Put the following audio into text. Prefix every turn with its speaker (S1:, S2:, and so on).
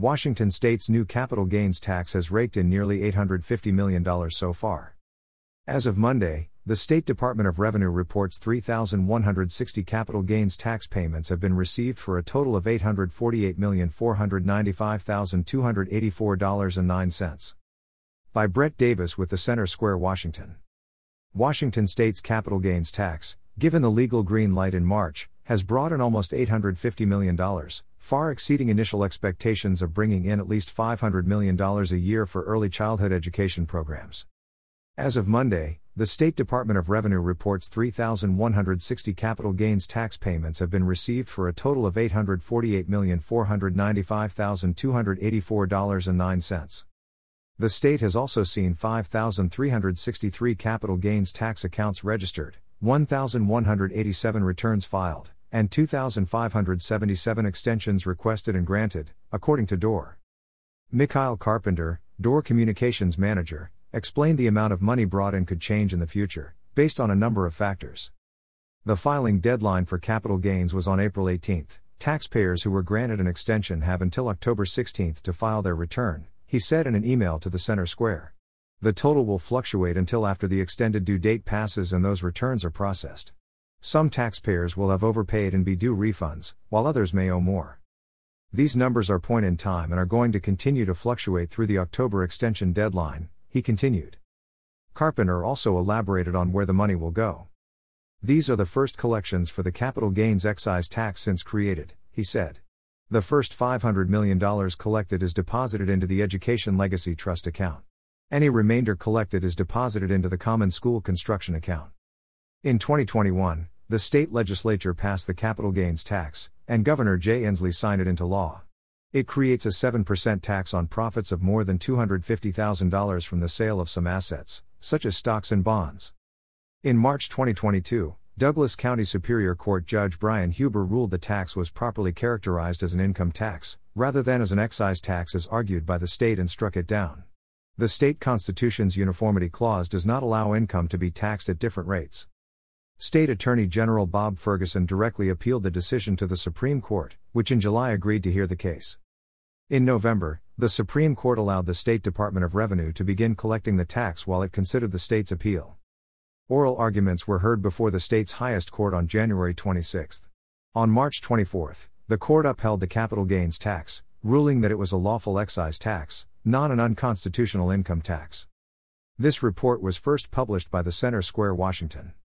S1: Washington state's new capital gains tax has raked in nearly $850 million so far. As of Monday, the State Department of Revenue reports 3,160 capital gains tax payments have been received for a total of $848,495,284.09. By Brett Davis with the Center Square, Washington. Washington State's capital gains tax, given the legal green light in March, has brought in almost $850 million, far exceeding initial expectations of bringing in at least $500 million a year for early childhood education programs. As of Monday, the State Department of Revenue reports 3,160 capital gains tax payments have been received for a total of $848,495,284.09. The state has also seen 5,363 capital gains tax accounts registered, 1,187 returns filed, and 2,577 extensions requested and granted, according to DOOR. Mikhail Carpenter, DOOR Communications Manager, explained the amount of money brought in could change in the future, based on a number of factors. The filing deadline for capital gains was on April 18. Taxpayers who were granted an extension have until October 16 to file their return, he said in an email to the Center Square. The total will fluctuate until after the extended due date passes and those returns are processed. Some taxpayers will have overpaid and be due refunds, while others may owe more. These numbers are point in time and are going to continue to fluctuate through the October extension deadline, he continued. Carpenter also elaborated on where the money will go. These are the first collections for the capital gains excise tax since created, he said. The first $500 million collected is deposited into the Education Legacy Trust account. Any remainder collected is deposited into the Common School Construction account. In 2021, the state legislature passed the capital gains tax, and Governor Jay Inslee signed it into law. It creates a 7% tax on profits of more than $250,000 from the sale of some assets, such as stocks and bonds. In March 2022, Douglas County Superior Court Judge Brian Huber ruled the tax was properly characterized as an income tax, rather than as an excise tax as argued by the state and struck it down. The state constitution's uniformity clause does not allow income to be taxed at different rates. State Attorney General Bob Ferguson directly appealed the decision to the Supreme Court, which in July agreed to hear the case. In November, the Supreme Court allowed the State Department of Revenue to begin collecting the tax while it considered the state's appeal. Oral arguments were heard before the state's highest court on January 26. On March 24, the court upheld the capital gains tax, ruling that it was a lawful excise tax, not an unconstitutional income tax. This report was first published by the Center Square, Washington.